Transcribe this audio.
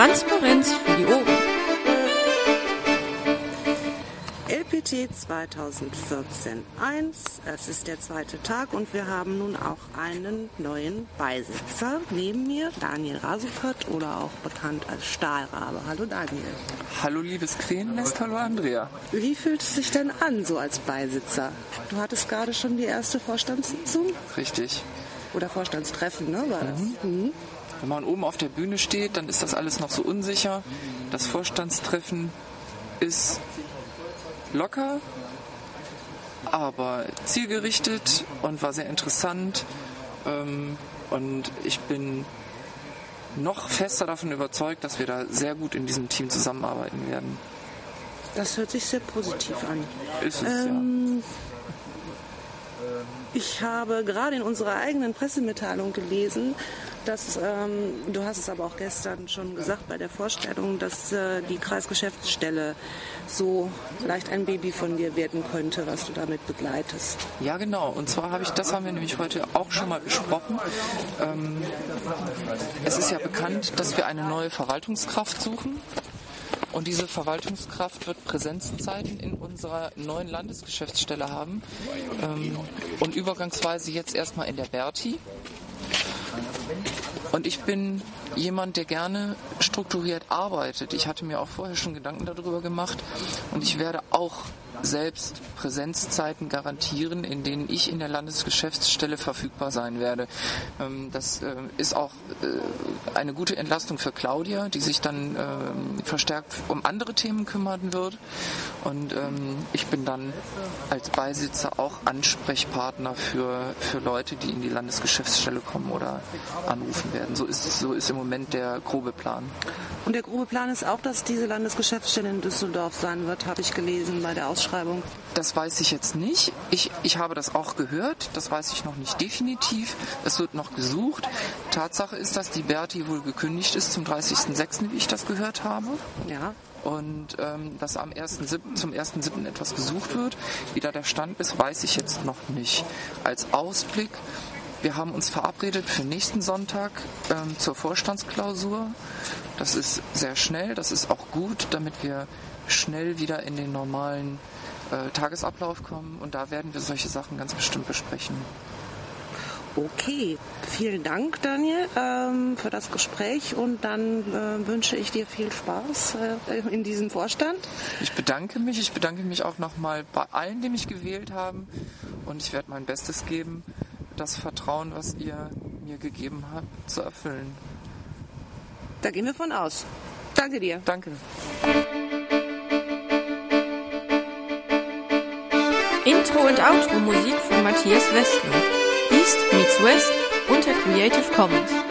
Transparenz für die Ohren. LPT 2014 1. Es ist der zweite Tag und wir haben nun auch einen neuen Beisitzer. Neben mir Daniel Rasupert oder auch bekannt als Stahlrabe. Hallo Daniel. Hallo liebes Krähennest, hallo Andrea. Wie fühlt es sich denn an so als Beisitzer? Du hattest gerade schon die erste Vorstandssitzung Richtig. oder Vorstandstreffen, ne? War das? Mhm. Wenn man oben auf der Bühne steht, dann ist das alles noch so unsicher. Das Vorstandstreffen ist locker, aber zielgerichtet und war sehr interessant. Ähm, Und ich bin noch fester davon überzeugt, dass wir da sehr gut in diesem Team zusammenarbeiten werden. Das hört sich sehr positiv an. Ist es Ähm, Ich habe gerade in unserer eigenen Pressemitteilung gelesen, dass, ähm, du hast es aber auch gestern schon gesagt bei der Vorstellung, dass äh, die Kreisgeschäftsstelle so vielleicht ein Baby von dir werden könnte, was du damit begleitest. ja. Ja, genau. Und zwar habe ich, das haben wir nämlich heute auch schon mal besprochen. Ähm, es ist ja bekannt, dass wir eine neue Verwaltungskraft suchen. Und diese Verwaltungskraft wird Präsenzzeiten in unserer neuen Landesgeschäftsstelle haben. Ähm, und übergangsweise jetzt erstmal in der Berti. i Ano ba ba Und ich bin jemand, der gerne strukturiert arbeitet. Ich hatte mir auch vorher schon Gedanken darüber gemacht und ich werde auch selbst Präsenzzeiten garantieren, in denen ich in der Landesgeschäftsstelle verfügbar sein werde. Ähm, Das äh, ist auch äh, eine gute Entlastung für Claudia, die sich dann ähm, verstärkt um andere Themen kümmern wird. Und ähm, ich bin dann als Beisitzer auch Ansprechpartner für, für Leute, die in die Landesgeschäftsstelle kommen oder anrufen werden. So ist, so ist im Moment der grobe Plan. Und der grobe Plan ist auch, dass diese Landesgeschäftsstelle in Düsseldorf sein wird, habe ich gelesen bei der Ausschreibung. Das weiß ich jetzt nicht. Ich, ich habe das auch gehört. Das weiß ich noch nicht definitiv. Es wird noch gesucht. Tatsache ist, dass die Berti wohl gekündigt ist zum 30.06., wie ich das gehört habe. Ja. Und ähm, dass am 1.7., zum 1.7. etwas gesucht wird. Wie da der Stand ist, weiß ich jetzt noch nicht. Als Ausblick, wir haben uns verabredet für nächsten Sonntag ähm, zur Vorstandsklausur. Das ist sehr schnell, das ist auch gut, damit wir schnell wieder in den normalen äh, Tagesablauf kommen. Und da werden wir solche Sachen ganz bestimmt besprechen. Okay, vielen Dank, Daniel, ähm, für das Gespräch und dann äh, wünsche ich dir viel Spaß äh, in diesem Vorstand. Ich bedanke mich. Ich bedanke mich auch nochmal bei allen, die mich gewählt haben. Und ich werde mein Bestes geben, das Vertrauen, was ihr mir gegeben habt, zu erfüllen. Da gehen wir von aus. Danke dir. Danke. Intro und Outro Musik von Matthias Westner. East meets West unter Creative Commons.